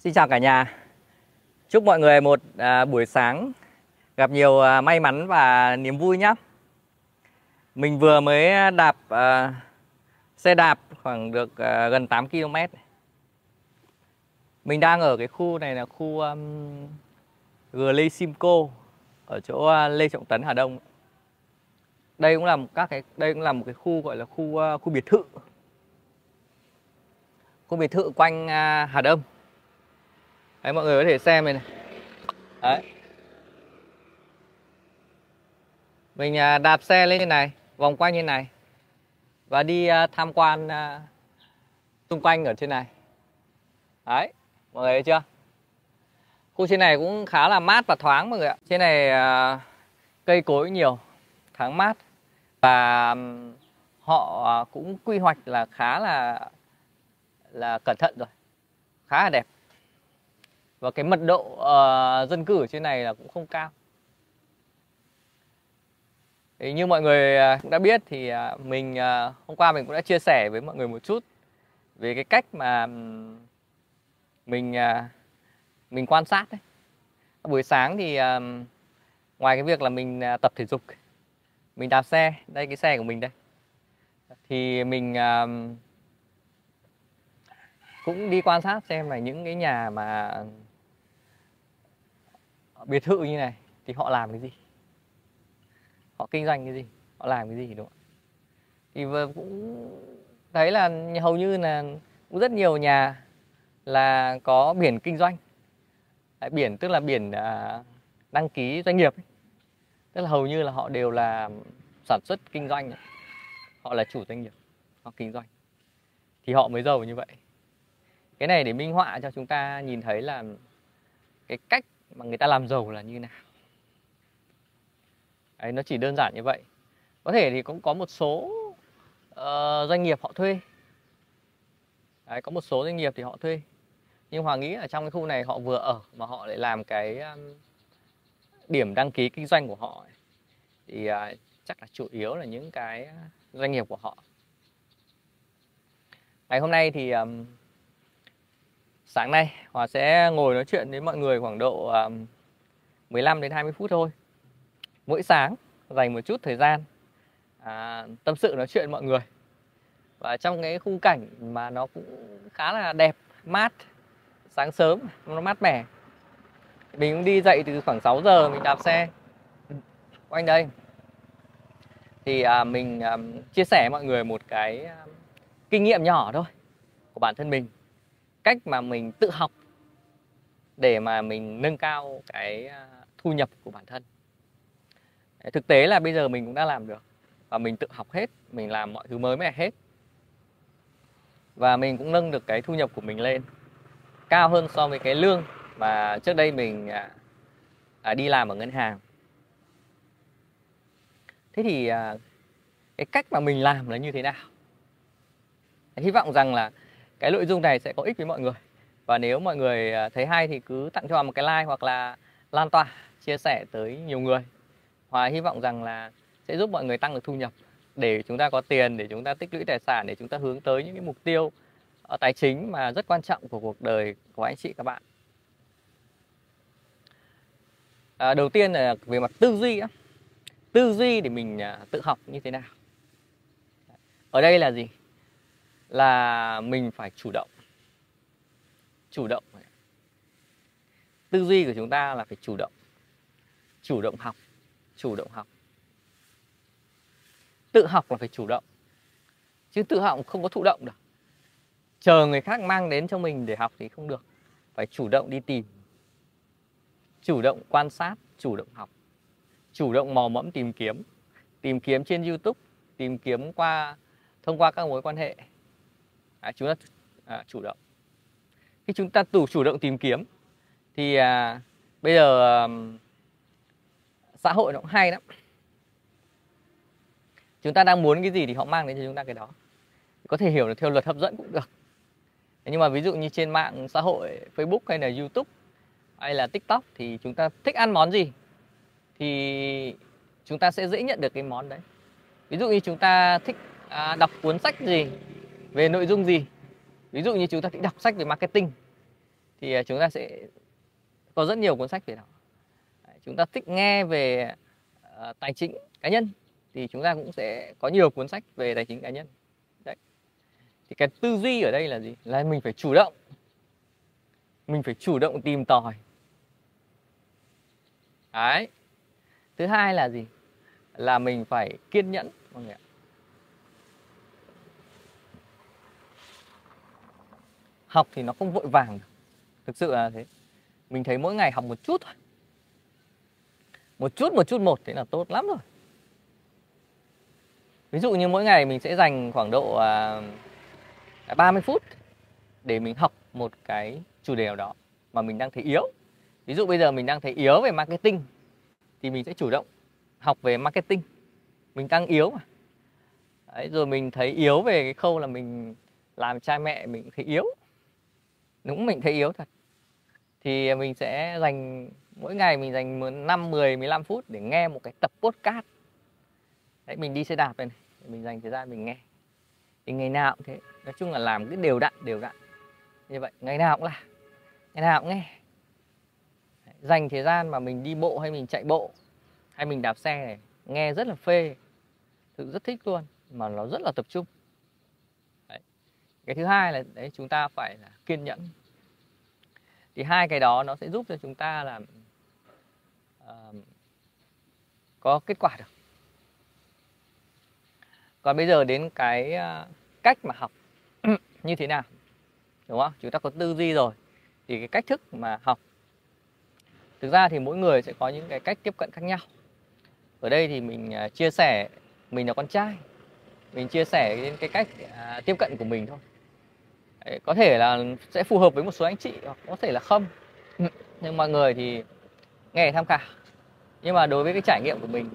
Xin chào cả nhà. Chúc mọi người một à, buổi sáng gặp nhiều à, may mắn và niềm vui nhé. Mình vừa mới đạp à, xe đạp khoảng được à, gần 8 km. Mình đang ở cái khu này là khu um, Glê Simcoe ở chỗ à, Lê Trọng Tấn Hà Đông. Đây cũng là một các cái đây cũng là một cái khu gọi là khu uh, khu biệt thự. Khu biệt thự quanh à, Hà Đông. Đấy mọi người có thể xem này này. Đấy. Mình à, đạp xe lên như này, vòng quanh như này và đi à, tham quan à, xung quanh ở trên này. Đấy, mọi người thấy chưa? Khu trên này cũng khá là mát và thoáng mọi người ạ. Trên này cây cối nhiều, thoáng mát và họ cũng quy hoạch là khá là là cẩn thận rồi. Khá là đẹp và cái mật độ uh, dân cư ở trên này là cũng không cao. Thì như mọi người ờ, cũng đã biết thì ờ, mình hôm qua mình cũng đã chia sẻ với mọi người một chút về cái cách mà mình mình quan sát đấy. Buổi sáng thì ngoài cái việc là mình tập thể dục mình đạp xe đây cái xe của mình đây. Thì mình cũng đi quan sát xem là những cái nhà mà biệt thự như này thì họ làm cái gì? Họ kinh doanh cái gì? Họ làm cái gì đúng không thì cũng thấy là hầu như là cũng rất nhiều nhà là có biển kinh doanh. Biển tức là biển à, đăng ký doanh nghiệp tức là hầu như là họ đều là sản xuất kinh doanh họ là chủ doanh nghiệp họ kinh doanh. Thì họ mới giàu như vậy. Cái này để minh họa cho chúng ta nhìn thấy là cái cách mà người ta làm giàu là như nào? Đấy, nó chỉ đơn giản như vậy. Có thể thì cũng có một số uh, doanh nghiệp họ thuê. Đấy, có một số doanh nghiệp thì họ thuê. Nhưng Hoàng nghĩ ở trong cái khu này họ vừa ở mà họ lại làm cái um, điểm đăng ký kinh doanh của họ thì uh, chắc là chủ yếu là những cái doanh nghiệp của họ. Ngày hôm nay thì um, sáng nay Hòa sẽ ngồi nói chuyện với mọi người khoảng độ 15 đến 20 phút thôi. Mỗi sáng dành một chút thời gian à, tâm sự nói chuyện với mọi người. Và trong cái khung cảnh mà nó cũng khá là đẹp mát sáng sớm nó mát mẻ mình cũng đi dậy từ khoảng 6 giờ mình đạp xe. Quanh đây thì à, mình à, chia sẻ mọi người một cái à, kinh nghiệm nhỏ thôi của bản thân mình cách mà mình tự học để mà mình nâng cao cái à, thu nhập của bản thân. Thực tế là bây giờ mình cũng đã làm được và mình tự học hết mình làm mọi thứ mới mẻ hết. Và mình cũng nâng được cái thu nhập của mình lên cao hơn so với cái lương mà trước đây mình à, à, đi làm ở ngân hàng. Thế thì à, cái cách mà mình làm là như thế nào? Hy vọng rằng là cái nội dung này sẽ có ích với mọi người. Và nếu mọi người à, thấy hay thì cứ tặng cho một cái like hoặc là lan tỏa chia sẻ tới nhiều người. Hòa hy vọng rằng là sẽ giúp mọi người tăng được thu nhập để chúng ta có tiền để chúng ta tích lũy tài sản để chúng ta hướng tới những cái mục tiêu ờ, tài chính mà rất quan trọng của cuộc đời của anh chị các bạn. À, đầu tiên là về mặt tư duy á. Tư duy để mình à, tự học như thế nào? Ở đây là gì? Là mình phải chủ động. Chủ động. Tư duy của chúng ta là phải chủ động. Chủ động học. Chủ động học. Tự học là phải chủ động. Chứ tự học không có thụ động được. Chờ người khác mang đến cho mình để học thì không được. Phải chủ động đi tìm. Chủ động quan sát, chủ động học. Chủ động mò mẫm tìm kiếm. Tìm kiếm trên youtube, tìm kiếm qua, thông qua các mối quan hệ à, chúng ta à, chủ động. Khi chúng ta chủ chủ động tìm kiếm thì à, bây giờ à, xã hội nó cũng hay lắm. Chúng ta đang muốn cái gì thì họ mang đến cho chúng ta cái đó. Có thể hiểu được theo luật hấp dẫn cũng được. Nhưng mà ví dụ như trên mạng xã hội Facebook hay là YouTube hay là TikTok thì chúng ta thích ăn món gì thì chúng ta sẽ dễ nhận được cái món đấy. Ví dụ như chúng ta thích à, đọc cuốn sách gì về nội dung gì? Ví dụ như chúng ta thích đọc sách về marketing thì à, chúng ta sẽ có rất nhiều cuốn sách về đó. Chúng ta thích nghe về uh, tài chính cá nhân thì chúng ta cũng sẽ có nhiều cuốn sách về tài chính cá nhân. Đấy. Thì cái tư duy ở đây là gì? Là mình phải chủ động. Mình phải chủ động tìm tòi. Đấy. Thứ hai là gì? Là mình phải kiên nhẫn mọi người ạ. Học thì nó không vội vàng thực sự là thế. Mình thấy mỗi ngày học một chút thôi. Một chút một chút một thế là tốt lắm rồi. Ví dụ như mỗi ngày mình sẽ dành khoảng độ à, uh, 30 phút để mình học một cái chủ đề nào đó mà mình đang thấy yếu. Ví dụ bây giờ mình đang thấy yếu về marketing thì mình sẽ chủ động học về marketing. Mình đang yếu mà. Đấy, rồi mình thấy yếu về cái khâu là mình làm cha mẹ mình thấy yếu đúng mình thấy yếu thật. Thì mình sẽ dành mỗi ngày mình dành 5, 10, 15 phút để nghe một cái tập podcast. Đấy, mình đi xe đạp này, này mình dành thời gian mình nghe. Thì ngày nào cũng thế nói chung là làm cái đều đặn đều đặn. Như vậy ngày nào cũng là ngày nào cũng nghe. Đấy, dành thời gian mà mình đi bộ hay mình chạy bộ hay mình đạp xe này nghe rất là phê. Thực rất thích luôn mà nó rất là tập trung cái thứ hai là đấy chúng ta phải là kiên nhẫn. Thì hai cái đó nó sẽ giúp cho chúng ta là uh, có kết quả được. Còn bây giờ đến cái uh, cách mà học như thế nào đúng không? Chúng ta có tư duy rồi thì cái cách thức mà học thực ra thì mỗi người sẽ có những cái cách tiếp cận khác nhau. Ở đây thì mình uh, chia sẻ mình là con trai mình chia sẻ đến cái cách uh, tiếp cận của mình thôi Đấy, có thể là sẽ phù hợp với một số anh chị hoặc có thể là không. Nhưng mọi người thì nghe tham khảo. Nhưng mà đối với cái trải nghiệm của mình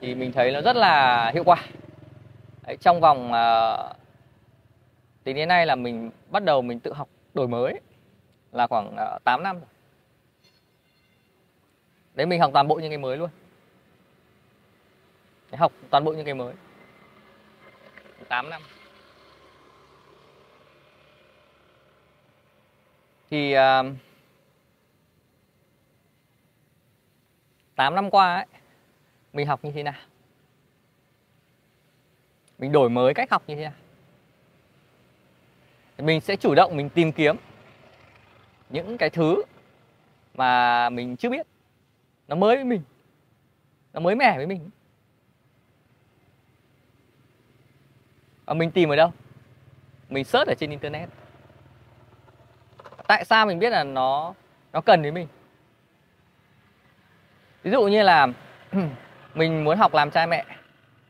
thì mình thấy nó rất là hiệu quả. Đấy, trong vòng uh, tính đến nay là mình bắt đầu mình tự học đổi mới là khoảng uh, 8 năm rồi. Đấy mình học toàn bộ những cái mới luôn. Học toàn bộ những cái mới. 8 năm thì à, uh, 8 năm qua ấy, mình học như thế nào? Mình đổi mới cách học như thế nào? Mình sẽ chủ động mình tìm kiếm những cái thứ mà mình chưa biết. Nó mới với mình. Nó mới mẻ với mình. Và mình tìm ở đâu? Mình search ở trên internet tại sao mình biết là nó nó cần đến mình? Ví dụ như là mình muốn học làm cha mẹ,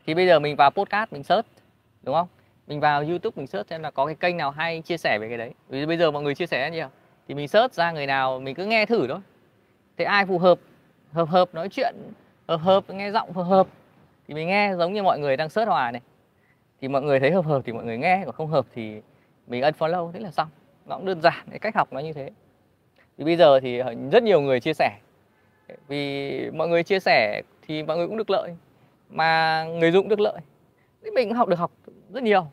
thì bây giờ mình vào podcast mình search, đúng không? Mình vào youtube mình search xem là có cái kênh nào hay chia sẻ về cái đấy. Vì bây giờ mọi người chia sẻ nhiều, thì mình search ra người nào mình cứ nghe thử thôi. Thế ai phù hợp? Hợp hợp nói chuyện, hợp hợp nghe giọng hợp hợp. Thì mình nghe giống như mọi người đang search hòa này. Thì mọi người thấy hợp hợp thì mọi người nghe, còn không hợp thì mình unfollow, thế là xong nó cũng đơn giản cái cách học nó như thế. Thì bây giờ thì rất nhiều người chia sẻ. Vì mọi người chia sẻ thì mọi người cũng được lợi mà người dùng được lợi. Thì mình cũng học được học rất nhiều.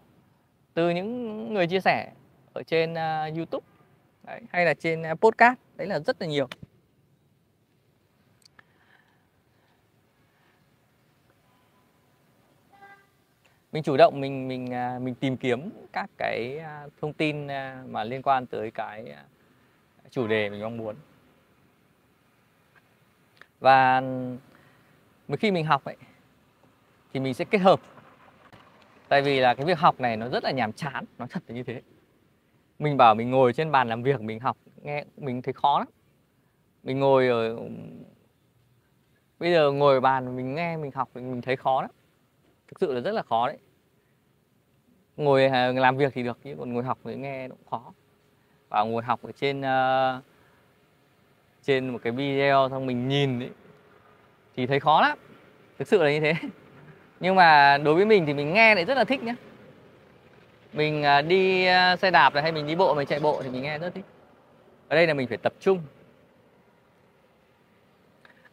Từ những người chia sẻ ở trên uh, YouTube đấy, hay là trên uh, podcast đấy là rất là nhiều. Mình chủ động, mình mình à, mình tìm kiếm các cái à, thông tin à, mà liên quan tới cái chủ đề mình mong muốn. Và khi mình học ấy, thì mình sẽ kết hợp. Tại vì là cái việc học này nó rất là nhàm chán, nó thật là như thế. Mình bảo mình ngồi trên bàn làm việc, mình học, nghe, mình thấy khó lắm. Mình ngồi ở bây giờ ngồi ở bàn mình nghe, mình học, mình thấy khó lắm thực sự là rất là khó đấy. Ngồi à, làm việc thì được nhưng còn ngồi học thì nghe cũng khó. Và ngồi học ở trên uh, trên một cái video xong mình nhìn ấy, thì thấy khó lắm. Thực sự là như thế. Nhưng mà đối với mình thì mình nghe lại rất là thích nhé, mình à, đi à, xe đạp này hay mình đi bộ mình chạy bộ thì mình nghe rất thích. Ở đây là mình phải tập trung.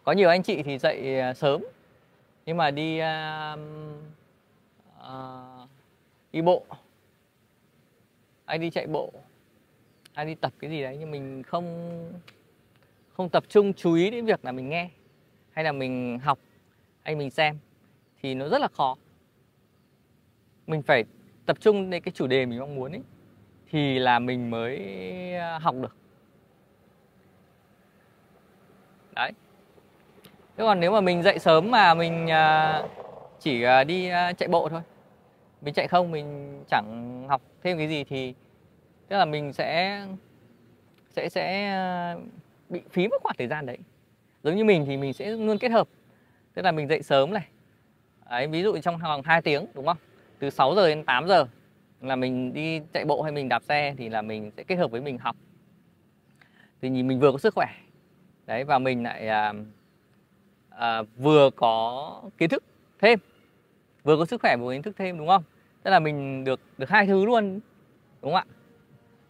Có nhiều anh chị thì dậy sớm nhưng mà đi uh, uh, đi bộ. Anh đi chạy bộ. Anh đi tập cái gì đấy nhưng mình không không tập trung chú ý đến việc là mình nghe hay là mình học hay mình xem thì nó rất là khó. Mình phải tập trung đến cái chủ đề mình mong muốn ấy thì là mình mới à, học được. Đấy thế còn nếu mà mình dậy sớm mà mình à, chỉ à, đi à, chạy bộ thôi mình chạy không mình chẳng học thêm cái gì thì tức là mình sẽ sẽ sẽ bị phí mất khoảng thời gian đấy. Giống như mình thì mình sẽ luôn kết hợp. Tức là mình dậy sớm này. Đấy, ví dụ trong vòng 2 tiếng đúng không? Từ 6 giờ đến 8 giờ là mình đi chạy bộ hay mình đạp xe thì là mình sẽ kết hợp với mình học. Thì nhìn mình vừa có sức khỏe. Đấy và mình lại uh, à, vừa có kiến thức thêm vừa có sức khỏe vừa có kiến thức thêm đúng không? Tức là mình được được hai thứ luôn đúng không ạ?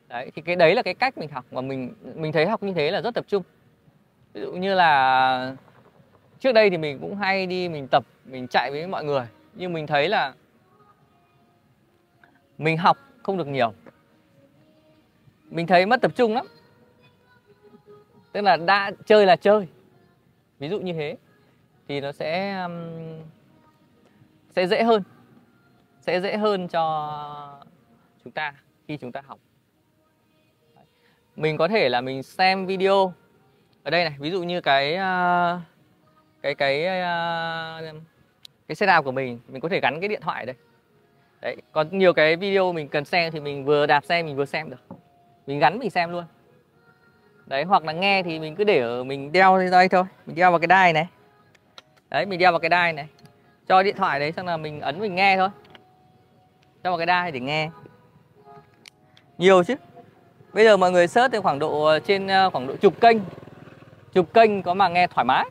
Đấy thì cái đấy là cái cách mình học mà mình mình thấy học như thế là rất tập trung. Ví dụ như là trước đây thì mình cũng hay đi mình tập mình chạy với mọi người. Nhưng mình thấy là mình học không được nhiều. Mình thấy mất tập trung lắm. Tức là đã chơi là chơi. Ví dụ như thế thì nó sẽ um, sẽ dễ hơn sẽ dễ hơn cho chúng ta khi chúng ta học. Mình có thể là mình xem video ở đây này ví dụ như cái uh, cái cái uh, cái setup của mình mình có thể gắn cái điện thoại đây. Đấy có nhiều cái video mình cần xem thì mình vừa đạp xe mình vừa xem được. Mình gắn mình xem luôn. Đấy hoặc là nghe thì mình cứ để ở mình đeo lên đây thôi mình đeo vào cái đai này đấy, mình đeo vào cái đai này. Cho điện thoại đấy, xong là mình ấn mình nghe thôi. Cho vào cái đai để nghe. Nhiều chứ. Bây giờ mọi người search thì khoảng độ, trên ờ, khoảng độ chục kênh. Chục kênh có mà nghe thoải mái.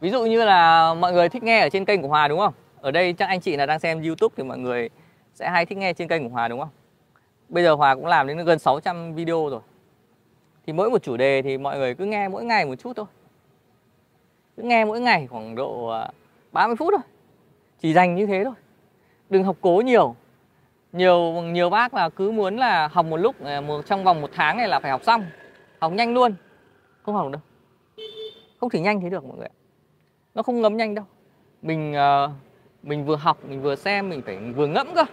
Ví dụ như là mọi người thích nghe ở trên kênh của Hòa đúng không? Ở đây chắc anh chị là đang xem YouTube thì mọi người sẽ hay thích nghe trên kênh của Hòa đúng không? Bây giờ Hòa cũng làm đến gần 600 video rồi. Thì mỗi một chủ đề thì mọi người cứ nghe mỗi ngày một chút thôi cứ nghe mỗi ngày khoảng độ à, 30 phút thôi. Chỉ dành như thế thôi. Đừng học cố nhiều. Nhiều nhiều bác là cứ muốn là học một lúc à, một trong vòng một tháng này là phải học xong. Học nhanh luôn. Không học đâu. Không thể nhanh thế được mọi người nó không ngấm nhanh đâu. Mình à, mình vừa học mình vừa xem mình phải vừa ngẫm cơ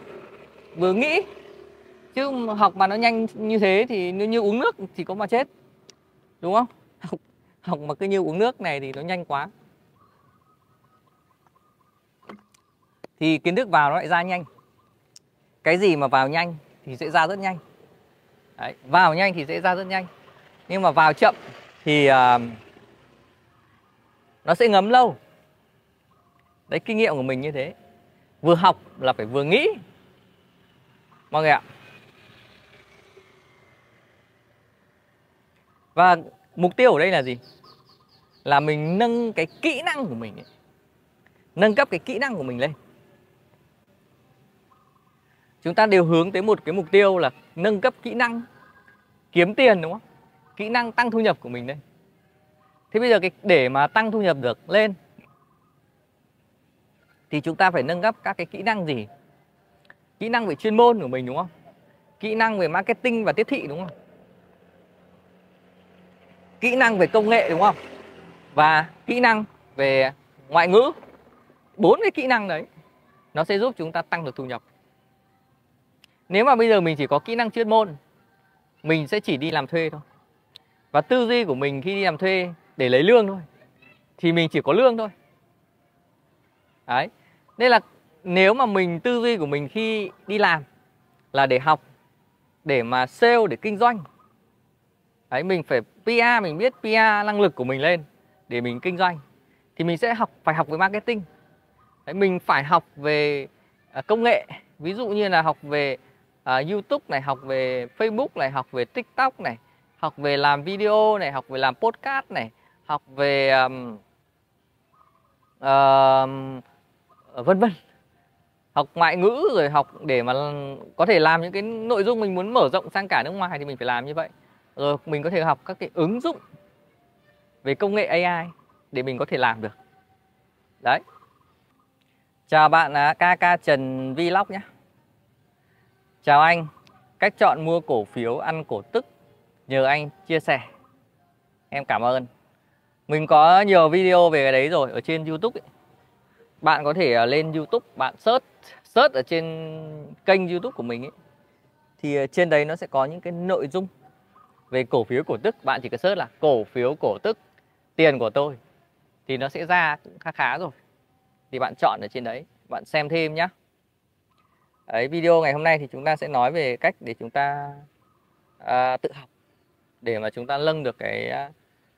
vừa nghĩ. Chứ học mà nó nhanh như thế thì như, như uống nước thì có mà chết. Đúng không? học học mà cứ như uống nước này thì nó nhanh quá. Thì kiến thức vào nó lại ra nhanh. Cái gì mà vào nhanh thì sẽ ra rất nhanh. Đấy, vào nhanh thì sẽ ra rất nhanh. Nhưng mà vào chậm thì uh, nó sẽ ngấm lâu. Đấy kinh nghiệm của mình như thế. Vừa học là phải vừa nghĩ. Mọi người ạ. Và mục tiêu ở đây là gì? Là mình nâng cái kỹ năng của mình ấy. nâng cấp cái kỹ năng của mình lên. Chúng ta đều hướng tới một cái mục tiêu là nâng cấp kỹ năng kiếm tiền, đúng không? Kỹ năng tăng thu nhập của mình đây thế bây giờ cái để mà tăng thu nhập được lên thì chúng ta phải nâng cấp các cái kỹ năng gì? Kỹ năng về chuyên môn của mình, đúng không? Kỹ năng về marketing và tiếp thị, đúng không? Kỹ năng về công nghệ, đúng không? Và kỹ năng về ngoại ngữ, bốn cái kỹ năng đấy, nó sẽ giúp chúng ta tăng được thu nhập. Nếu mà bây giờ mình chỉ có kỹ năng chuyên môn, mình sẽ chỉ đi làm thuê thôi. Và tư duy của mình khi đi làm thuê để lấy lương thôi, thì mình chỉ có lương thôi. Đấy. Nên là nếu mà mình, tư duy của mình khi đi làm là để học, để mà sale, để kinh doanh, đấy, mình phải PR mình biết PR năng lực của mình lên để mình kinh doanh thì mình sẽ học phải học về marketing. Đấy, mình phải học về à, công nghệ. Ví dụ như là học về uh, YouTube này học về Facebook này học về TikTok này học về làm video này học về làm podcast này học về um, uh, vân vân. Học ngoại ngữ rồi học để mà có thể làm những cái nội dung mình muốn mở rộng sang cả nước ngoài thì mình phải làm như vậy. Rồi mình có thể học các cái ứng dụng về công nghệ AI để mình có thể làm được. Đấy. Chào bạn là KK Trần Vlog nhé. Chào anh. Cách chọn mua cổ phiếu ăn cổ tức, nhờ anh chia sẻ. Em cảm ơn. Mình có nhiều video về cái đấy rồi, ở trên youtube ấy. bạn có thể à, lên youtube, bạn search search ở trên kênh youtube của mình ấy. Thì à, trên đấy nó sẽ có những cái nội dung về cổ phiếu cổ tức. Bạn chỉ cần search là cổ phiếu cổ tức tiền của tôi thì nó sẽ ra cũng khá khá rồi thì bạn chọn ở trên đấy bạn xem thêm nhé Đấy, video ngày hôm nay thì chúng ta sẽ nói về cách để chúng ta à, tự học để mà chúng ta nâng được cái à,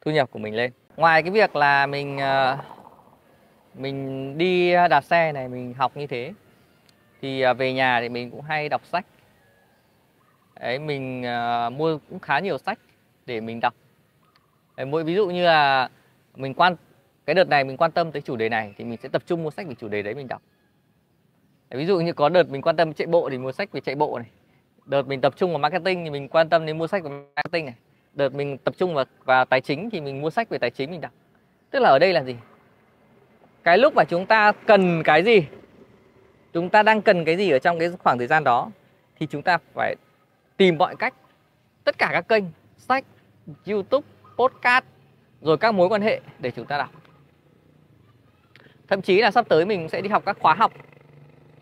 thu nhập của mình lên. Ngoài cái việc là mình à, mình đi đạp xe này mình học như thế thì à, về nhà thì mình cũng hay đọc sách. Đấy, mình à, mua cũng khá nhiều sách để mình đọc. Mỗi ví dụ như là mình quan cái đợt này mình quan tâm tới chủ đề này thì mình sẽ tập trung mua sách về chủ đề đấy mình đọc. Ví dụ như có đợt mình quan tâm chạy bộ thì mua sách về chạy bộ này. Đợt mình tập trung vào marketing thì mình quan tâm đến mua sách về marketing này. Đợt mình tập trung vào, vào tài chính thì mình mua sách về tài chính mình đọc. Tức là ở đây là gì? Cái lúc mà chúng ta cần cái gì chúng ta đang cần cái gì ở trong cái khoảng thời gian đó thì chúng ta phải tìm mọi cách. Tất cả các kênh sách youtube podcast, rồi các mối quan hệ để chúng ta đọc. Thậm chí là sắp tới mình sẽ đi học các khóa học.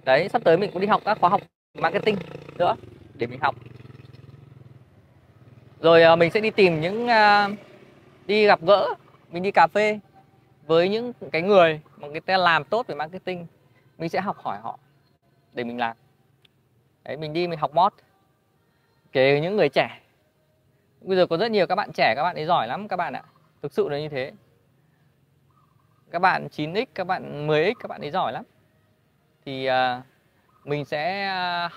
Đấy, sắp tới mình cũng đi học các khóa học marketing nữa để mình học. Rồi à, mình sẽ đi tìm những à, đi gặp gỡ, mình đi cà phê với những cái người mà người ta làm tốt về marketing. Mình sẽ học hỏi họ để mình làm. Đấy, mình đi mình học mod. Kể những người trẻ bây giờ có rất nhiều các bạn trẻ các bạn ấy giỏi lắm các bạn ạ. Thực sự là như thế. Các bạn 9x các bạn 10x các bạn ấy giỏi lắm. Thì uh, mình sẽ uh,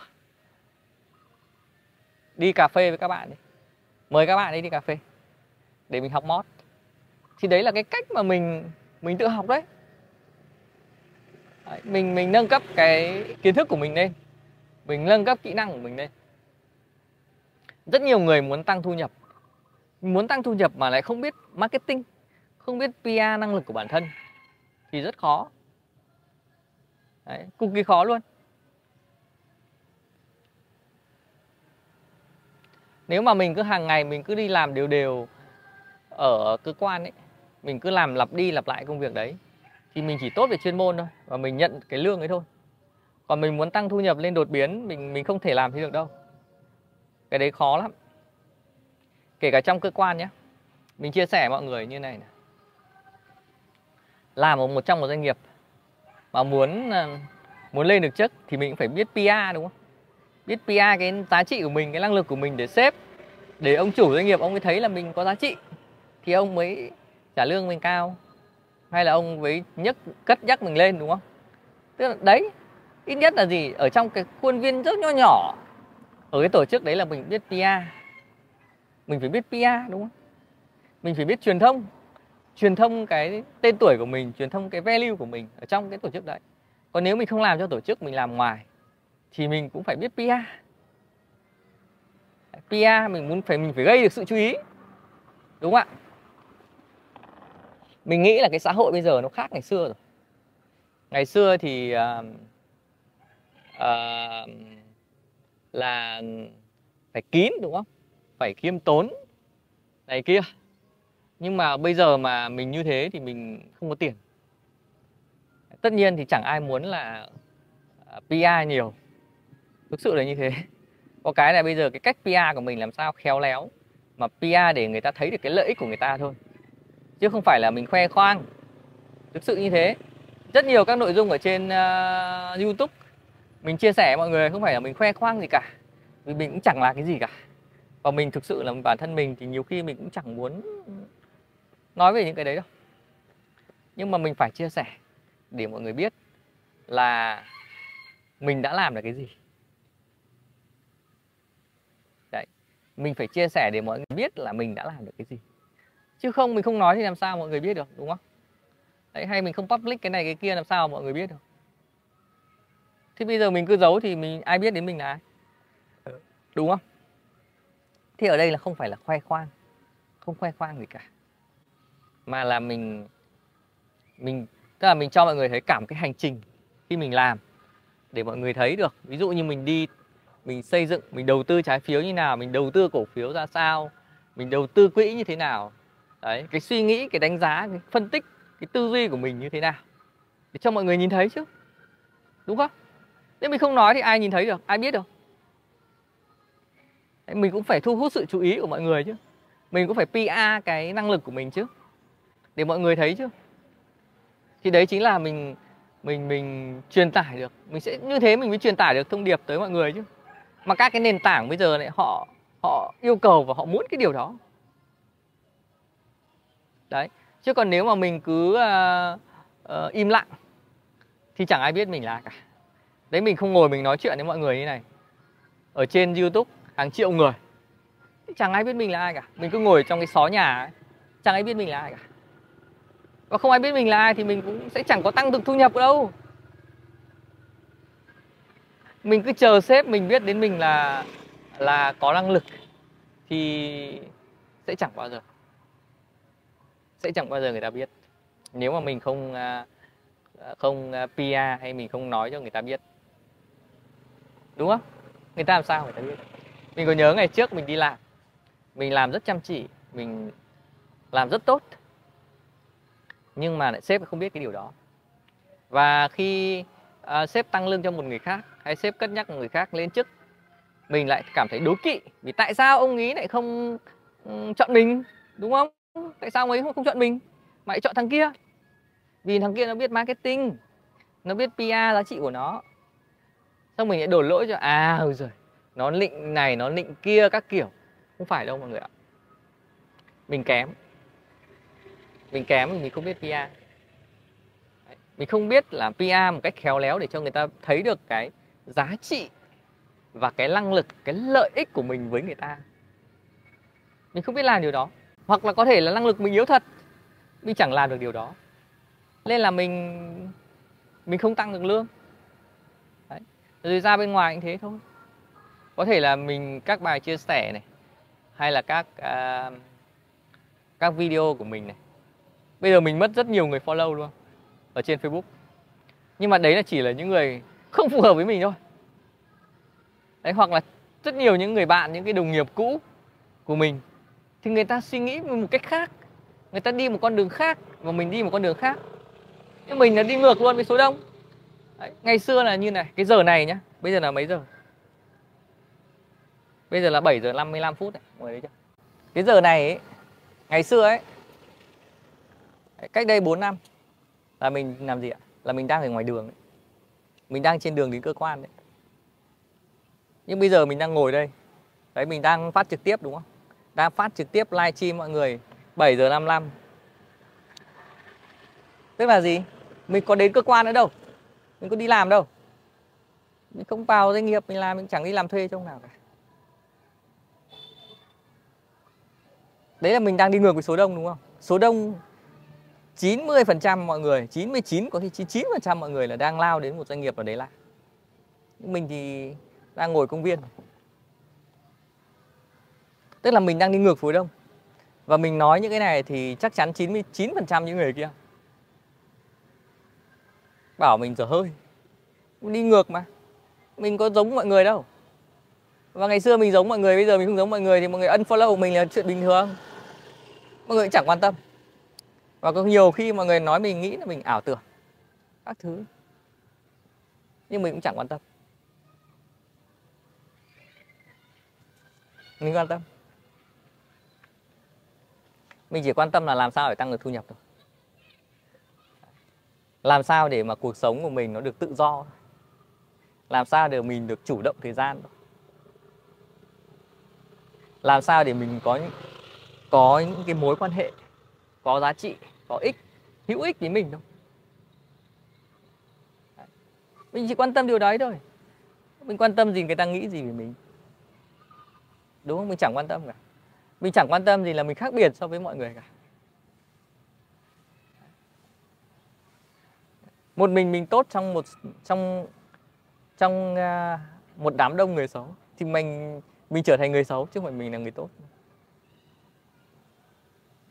đi cà phê với các bạn đi. mời các bạn ấy đi cà phê để mình học mót. Thì đấy là cái cách mà mình mình tự học đấy, đấy mình mình nâng cấp cái kiến thức của mình lên. Mình nâng cấp kỹ năng của mình lên rất nhiều người muốn tăng thu nhập. Muốn tăng thu nhập mà lại không biết marketing không biết PR năng lực của bản thân thì rất khó. Đấy, cực kỳ khó luôn. Nếu mà mình cứ hàng ngày mình cứ đi làm đều đều ở cơ quan ấy mình cứ làm lặp đi lặp lại công việc đấy thì mình chỉ tốt về chuyên môn thôi và mình nhận cái lương ấy thôi. Còn mình muốn tăng thu nhập lên đột biến mình mình không thể làm thế được đâu cái đấy khó lắm. Kể cả trong cơ quan nhé mình chia sẻ mọi người như này, này. làm ở một trong một doanh nghiệp mà muốn ờ, muốn lên được chức thì mình cũng phải biết PR đúng không? Biết PR cái giá trị của mình cái năng lực của mình để xếp để ông chủ doanh nghiệp ông ấy thấy là mình có giá trị thì ông mới trả lương mình cao. Hay là ông mới nhấc cất nhắc mình lên đúng không? Tức là đấy ít nhất là gì? Ở trong cái khuôn viên rất nhỏ nhỏ ở cái tổ chức đấy là mình biết PR mình phải biết PR đúng không? Mình phải biết truyền thông. Truyền thông cái tên tuổi của mình truyền thông cái value của mình ở trong cái tổ chức đấy. Còn nếu mình không làm cho tổ chức mình làm ngoài thì mình cũng phải biết PR PR mình muốn phải mình phải gây được sự chú ý đúng không ạ? Mình nghĩ là cái xã hội bây giờ nó khác ngày xưa rồi. Ngày xưa thì uh, uh, là phải kín đúng không? Phải khiêm tốn. Này kia. Nhưng mà bây giờ mà mình như thế thì mình không có tiền. Tất nhiên thì chẳng ai muốn là à, PR nhiều. Thực sự là như thế. Có cái là bây giờ cái cách PR của mình làm sao khéo léo mà PR để người ta thấy được cái lợi ích của người ta thôi. Chứ không phải là mình khoe khoang. Thực sự như thế. Rất nhiều các nội dung ở trên uh, YouTube mình chia sẻ mọi người, không phải là mình khoe khoang gì cả. Vì mình cũng chẳng là cái gì cả. Và mình thực sự là bản thân mình thì nhiều khi mình cũng chẳng muốn nói về những cái đấy đâu. Nhưng mà mình phải chia sẻ để mọi người biết là mình đã làm được cái gì. Đấy, mình phải chia sẻ để mọi người biết là mình đã làm được cái gì. Chứ không, mình không nói thì làm sao mọi người biết được, đúng không? Đấy, hay mình không public cái này, cái kia, làm sao mọi người biết được? Thế bây giờ mình cứ giấu thì mình ai biết đến mình là ai? Đúng không? Thì ở đây là không phải là khoe khoang không khoe khoang gì cả. Mà là mình mình tức là mình cho mọi người thấy cảm cái hành trình khi mình làm để mọi người thấy được. Ví dụ như mình đi mình xây dựng mình đầu tư trái phiếu như nào mình đầu tư cổ phiếu ra sao mình đầu tư quỹ như thế nào. Đấy cái suy nghĩ cái đánh giá cái phân tích cái tư duy của mình như thế nào. Để cho mọi người nhìn thấy chứ. Đúng không nếu mình không nói thì ai nhìn thấy được? Ai biết được? Mình cũng phải thu hút sự chú ý của mọi người chứ. Mình cũng phải PR cái năng lực của mình chứ để mọi người thấy chứ. Thì đấy chính là mình mình mình truyền tải được. Mình sẽ như thế mình mới truyền tải được thông điệp tới mọi người chứ. Mà các cái nền tảng bây giờ này họ họ yêu cầu và họ muốn cái điều đó. Đấy chứ còn nếu mà mình cứ uh, uh, im lặng thì chẳng ai biết mình là cả đấy mình không ngồi mình nói chuyện với mọi người như này. Ở trên youtube hàng triệu người. Chẳng ai biết mình là ai cả. Mình cứ ngồi trong cái xó nhà ấy, chẳng ai biết mình là ai cả. Và không ai biết mình là ai thì mình cũng sẽ chẳng có tăng được thu nhập đâu. Mình cứ chờ sếp mình biết đến mình là là có năng lực thì sẽ chẳng bao giờ. Sẽ chẳng bao giờ người ta biết. Nếu mà mình không à, à, không à, PR hay mình không nói cho người ta biết đúng không? Người ta làm sao người ta biết? Mình có nhớ ngày trước mình đi làm. Mình làm rất chăm chỉ mình làm rất tốt. Nhưng mà lại sếp không biết cái điều đó. Và khi uh, sếp tăng lương cho một người khác hay sếp cất nhắc một người khác lên chức mình lại cảm thấy đố kỵ. Vì tại sao ông ấy lại không um, chọn mình? Đúng không? Tại sao ông ấy không chọn mình? Mà lại chọn thằng kia. Vì thằng kia nó biết marketing nó biết PR giá trị của nó xong mình lại đổ lỗi cho à ôi rồi nó nịnh này, nó nịnh kia các kiểu. Không phải đâu mọi người ạ. Mình kém. Mình kém, mình không biết PR mình không biết là PR một cách khéo léo để cho người ta thấy được cái giá trị và cái năng lực, cái lợi ích của mình với người ta. Mình không biết làm điều đó. Hoặc là có thể là năng lực mình yếu thật mình chẳng làm được điều đó. Nên là mình mình không tăng được lương rồi ra bên ngoài cũng thế thôi. Có thể là mình các bài chia sẻ này hay là các uh, các video của mình này. Bây giờ mình mất rất nhiều người follow luôn ở trên Facebook. Nhưng mà đấy là chỉ là những người không phù hợp với mình thôi. Đấy hoặc là rất nhiều những người bạn những cái đồng nghiệp cũ của mình thì người ta suy nghĩ một cách khác. Người ta đi một con đường khác và mình đi một con đường khác. Nhưng mình là đi ngược luôn với số đông đấy, ngày xưa là như này cái giờ này nhá bây giờ là mấy giờ? Bây giờ là 7 giờ 55 phút này mọi người thấy chưa? Cái giờ này ấy, ngày xưa ấy cách đây 4 năm là mình làm gì ạ? Là mình đang ở ngoài đường ấy. mình đang trên đường đến cơ quan đấy. Nhưng bây giờ mình đang ngồi đây. Đấy mình đang phát trực tiếp đúng không? Đang phát trực tiếp live stream mọi người 7 giờ 55 tức là gì? Mình có đến cơ quan nữa đâu mình có đi làm đâu. Mình không vào doanh nghiệp, mình làm, mình chẳng đi làm thuê trong nào cả. Đấy là mình đang đi ngược với số đông, đúng không? Số đông 90% mọi người 99 có khi 99% mọi người là đang lao đến một doanh nghiệp ở đấy là nhưng mình thì đang ngồi công viên. Tức là mình đang đi ngược phối đông. Và mình nói những cái này thì chắc chắn 99% những người kia bảo mình dở hơi đi ngược mà. Mình có giống mọi người đâu. Và ngày xưa mình giống mọi người, bây giờ mình không giống mọi người thì mọi người unfollow mình là chuyện bình thường. Mọi người cũng chẳng quan tâm. Và có nhiều khi mọi người nói mình nghĩ là mình ảo tưởng, các thứ. Nhưng mình cũng chẳng quan tâm. Mình quan tâm. Mình chỉ quan tâm là làm sao để tăng được thu nhập thôi làm sao để mà cuộc sống của mình nó được tự do? Làm sao để mình được chủ động thời gian? Làm sao để mình có có những cái mối quan hệ, có giá trị, có ích, hữu ích với mình đâu? Mình chỉ quan tâm điều đấy thôi. Mình quan tâm gì người ta nghĩ gì về mình. Đúng không? Mình chẳng quan tâm cả. Mình chẳng quan tâm gì là mình khác biệt so với mọi người cả. Một mình mình tốt trong một trong trong uh, một đám đông người xấu. Thì mình mình trở thành người xấu chứ không phải mình là người tốt.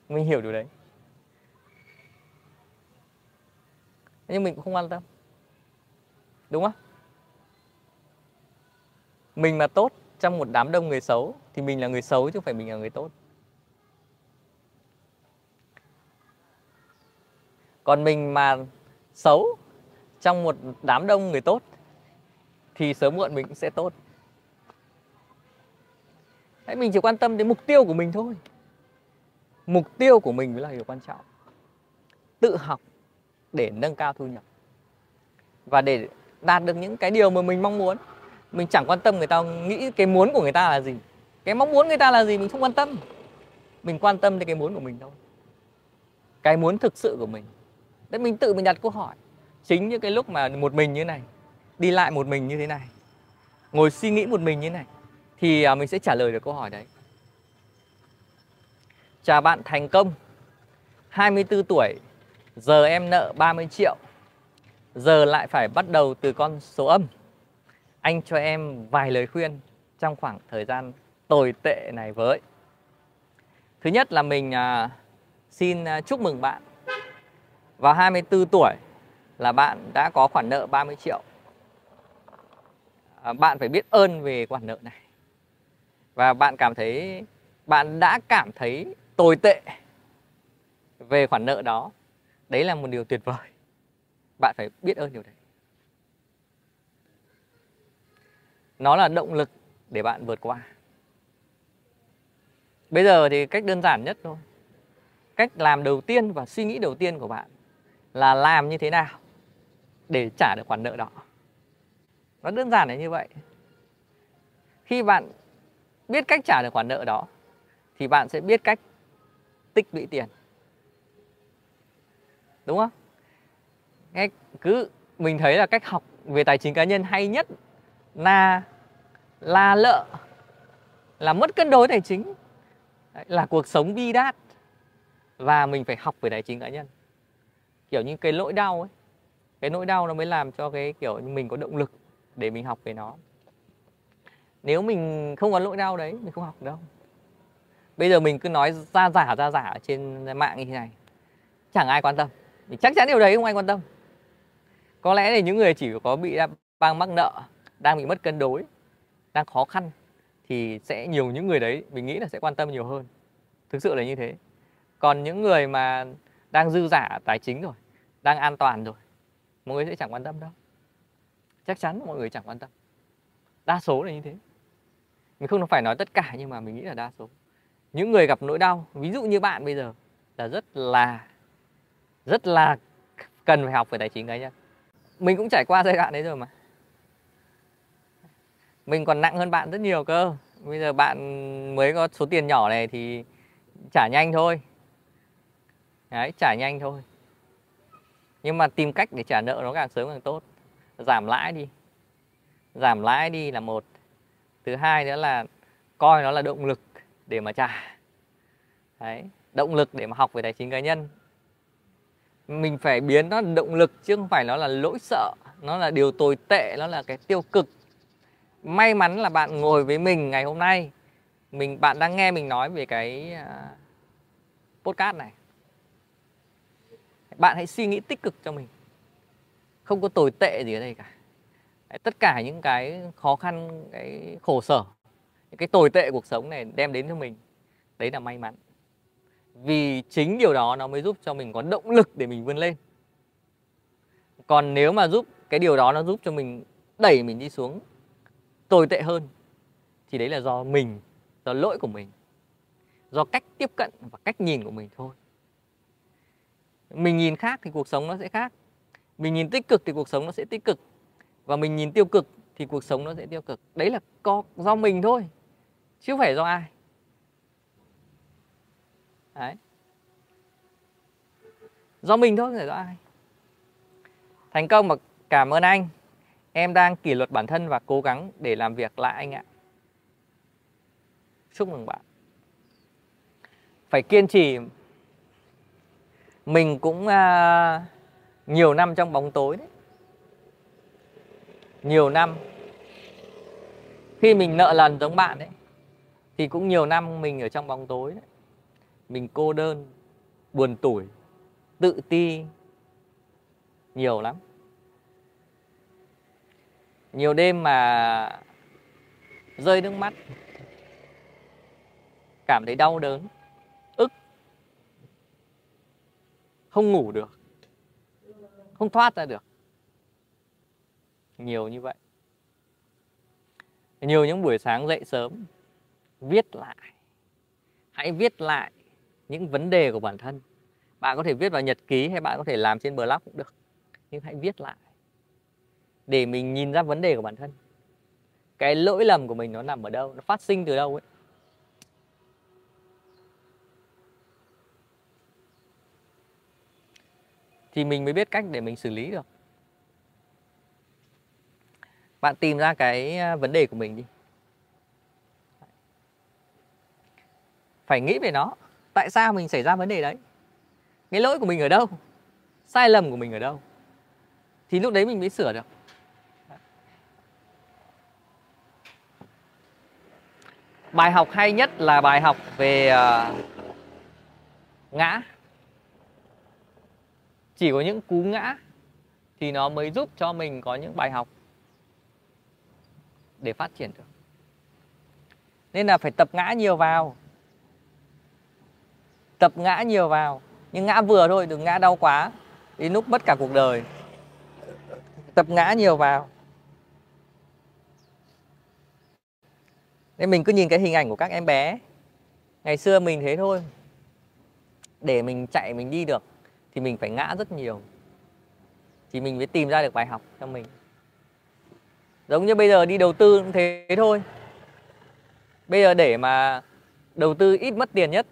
Mình hiểu điều đấy. Nhưng mình cũng không quan tâm. Đúng không? Mình mà tốt trong một đám đông người xấu thì mình là người xấu chứ không phải mình là người tốt. Còn mình mà xấu trong một đám đông người tốt, thì sớm muộn mình cũng sẽ tốt. Hãy mình chỉ quan tâm đến mục tiêu của mình thôi. Mục tiêu của mình mới là điều quan trọng. Tự học để nâng cao thu nhập. Và để đạt được những cái điều mà mình mong muốn, mình chẳng quan tâm người ta nghĩ cái muốn của người ta là gì. Cái mong muốn người ta là gì mình không quan tâm. Mình quan tâm đến cái muốn của mình thôi. Cái muốn thực sự của mình để mình tự mình đặt câu hỏi. Chính những cái lúc mà một mình như này, đi lại một mình như thế này, ngồi suy nghĩ một mình như thế này, thì à, mình sẽ trả lời được câu hỏi đấy. Chào bạn thành công 24 tuổi, giờ em nợ 30 triệu, giờ lại phải bắt đầu từ con số âm. Anh cho em vài lời khuyên trong khoảng thời gian tồi tệ này với. Thứ nhất là mình à, xin à, chúc mừng bạn vào 24 tuổi là bạn đã có khoản nợ 30 triệu. À, bạn phải biết ơn về khoản nợ này. Và bạn cảm thấy bạn đã cảm thấy tồi tệ về khoản nợ đó. Đấy là một điều tuyệt vời. Bạn phải biết ơn điều đấy. Nó là động lực để bạn vượt qua. Bây giờ thì cách đơn giản nhất thôi. Cách làm đầu tiên và suy nghĩ đầu tiên của bạn là làm như thế nào để trả được khoản nợ đó? Nó đơn giản là như vậy. Khi bạn biết cách trả được khoản nợ đó, thì bạn sẽ biết cách tích lũy tiền. Đúng không? Nghe cứ mình thấy là cách học về tài chính cá nhân hay nhất là là lợ là mất cân đối tài chính. Là cuộc sống bi đát. Và mình phải học về tài chính cá nhân kiểu như cái nỗi đau ấy. Cái nỗi đau nó mới làm cho cái kiểu như mình có động lực để mình học về nó. Nếu mình không có nỗi đau đấy, mình không học đâu. Bây giờ mình cứ nói ra giả ra giả trên mạng như thế này. Chẳng ai quan tâm. Thì chắc chắn điều đấy không ai quan tâm. Có lẽ là những người chỉ có bị đang mắc nợ, đang bị mất cân đối, đang khó khăn, thì sẽ nhiều những người đấy, mình nghĩ là sẽ quan tâm nhiều hơn. Thực sự là như thế. Còn những người mà đang dư giả tài chính rồi, đang an toàn rồi. Mọi người sẽ chẳng quan tâm đâu. Chắc chắn mọi người chẳng quan tâm. Đa số là như thế. Mình không phải nói tất cả, nhưng mà mình nghĩ là đa số. Những người gặp nỗi đau, ví dụ như bạn bây giờ, là rất là rất là cần phải học về tài chính cá nhân. Mình cũng trải qua giai đoạn đấy rồi mà. Mình còn nặng hơn bạn rất nhiều cơ. Bây giờ bạn mới có số tiền nhỏ này thì trả nhanh thôi đấy, trả nhanh thôi. Nhưng mà tìm cách để trả nợ nó càng sớm càng tốt. Giảm lãi đi. Giảm lãi đi là một. Thứ hai nữa là coi nó là động lực để mà trả. Đấy, động lực để mà học về tài chính cá nhân. Mình phải biến nó động lực chứ không phải nó là lỗi sợ. Nó là điều tồi tệ, nó là cái tiêu cực. May mắn là bạn ngồi với mình ngày hôm nay. Mình, bạn đang nghe mình nói về cái à, podcast này bạn hãy suy nghĩ tích cực cho mình. Không có tồi tệ gì ở đây cả. Tất cả những cái khó khăn, cái khổ sở, những cái tồi tệ cuộc sống này đem đến cho mình. Đấy là may mắn. Vì chính điều đó nó mới giúp cho mình có động lực để mình vươn lên. Còn nếu mà giúp, cái điều đó nó giúp cho mình đẩy mình đi xuống tồi tệ hơn, thì đấy là do mình, do lỗi của mình, do cách tiếp cận và cách nhìn của mình thôi mình nhìn khác thì cuộc sống nó sẽ khác. Mình nhìn tích cực thì cuộc sống nó sẽ tích cực. Và mình nhìn tiêu cực thì cuộc sống nó sẽ tiêu cực. Đấy là có do mình thôi, chứ không phải do ai. Đấy. Do mình thôi, không phải do ai. Thành công mà cảm ơn anh. Em đang kỷ luật bản thân và cố gắng để làm việc lại anh ạ. Chúc mừng bạn. Phải kiên trì mình cũng uh, nhiều năm trong bóng tối đấy. Nhiều năm. Khi mình nợ lần giống bạn đấy thì cũng nhiều năm mình ở trong bóng tối đấy. Mình cô đơn buồn tủi tự ti nhiều lắm. Nhiều đêm mà rơi nước mắt cảm thấy đau đớn. Không ngủ được, không thoát ra được. Nhiều như vậy. Nhiều những buổi sáng dậy sớm, viết lại. Hãy viết lại những vấn đề của bản thân. Bạn có thể viết vào nhật ký hay bạn có thể làm trên blog cũng được, nhưng hãy viết lại. Để mình nhìn ra vấn đề của bản thân. Cái lỗi lầm của mình nó nằm ở đâu, nó phát sinh từ đâu ấy. Thì mình mới biết cách để mình xử lý được. Bạn tìm ra cái à, vấn đề của mình đi. Phải nghĩ về nó. Tại sao mình xảy ra vấn đề đấy? Cái lỗi của mình ở đâu? Sai lầm của mình ở đâu? Thì lúc đấy mình mới sửa được. Bài học hay nhất là bài học về uh, ngã chỉ có những cú ngã thì nó mới giúp cho mình có những bài học để phát triển được. Nên là phải tập ngã nhiều vào. Tập ngã nhiều vào. Nhưng ngã vừa thôi, đừng ngã đau quá. Đến lúc mất cả cuộc đời. Tập ngã nhiều vào. Nên mình cứ nhìn cái hình ảnh của các em bé. Ngày xưa mình thế thôi. Để mình chạy, mình đi được thì mình phải ngã rất nhiều. Thì mình mới tìm ra được bài học cho mình. Giống như bây giờ đi đầu tư cũng thế thôi. Bây giờ để mà đầu tư ít mất tiền nhất,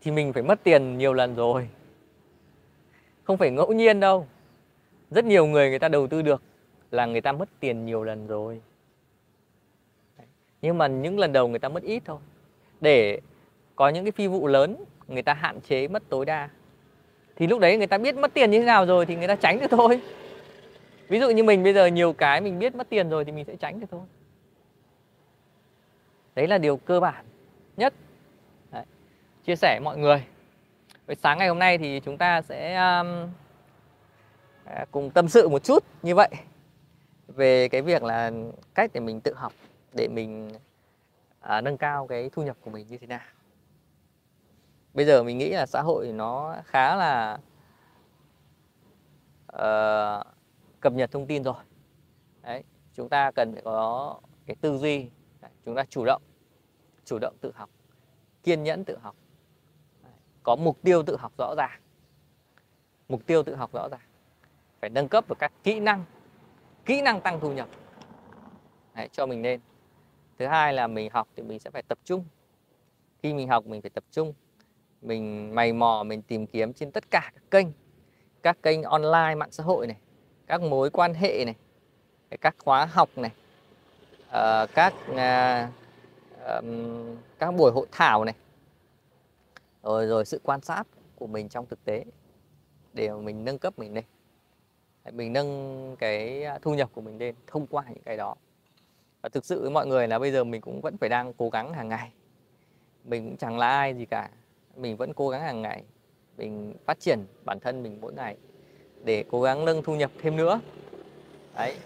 thì mình phải mất tiền nhiều lần rồi. Không phải ngẫu nhiên đâu. Rất nhiều người người ta đầu tư được là người ta mất tiền nhiều lần rồi. Nhưng mà những lần đầu người ta mất ít thôi. Để có những cái phi vụ lớn, người ta hạn chế mất tối đa thì lúc đấy người ta biết mất tiền như thế nào rồi thì người ta tránh được thôi. Ví dụ như mình bây giờ nhiều cái mình biết mất tiền rồi thì mình sẽ tránh được thôi. Đấy là điều cơ bản nhất. Đấy. chia sẻ mọi người. Với sáng ngày hôm nay thì chúng ta sẽ um, à, cùng tâm sự một chút như vậy về cái việc là cách để mình tự học để mình uh, nâng cao cái thu nhập của mình như thế nào bây giờ mình nghĩ là xã hội nó khá là uh, cập nhật thông tin rồi. Đấy chúng ta cần phải có cái tư duy chúng ta chủ động chủ động tự học kiên nhẫn tự học. Có mục tiêu tự học rõ ràng. Mục tiêu tự học rõ ràng. Phải nâng cấp được các kỹ năng kỹ năng tăng thu nhập Đấy, cho mình lên. Thứ hai là mình học thì mình sẽ phải tập trung. Khi mình học mình phải tập trung mình mày mò mình tìm kiếm trên tất cả các kênh các kênh online mạng xã hội này các mối quan hệ này các khóa học này uh, các uh, um, các buổi hội thảo này. Rồi rồi sự quan sát của mình trong thực tế để mình nâng cấp mình lên. Mình nâng cái à, thu nhập của mình lên thông qua những cái đó. Và thực sự với mọi người là bây giờ mình cũng vẫn phải đang cố gắng hàng ngày. Mình cũng chẳng là ai gì cả mình vẫn cố gắng hàng ngày mình phát triển bản thân mình mỗi ngày để cố gắng nâng thu nhập thêm nữa. Đấy.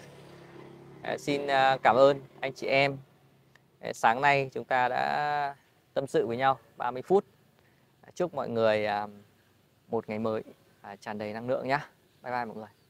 À, xin ờ, cảm ơn anh chị em. Ờ, sáng nay chúng ta đã tâm sự với nhau 30 phút. Chúc mọi người à, một ngày mới à, tràn đầy năng lượng nhé bye bye mọi người.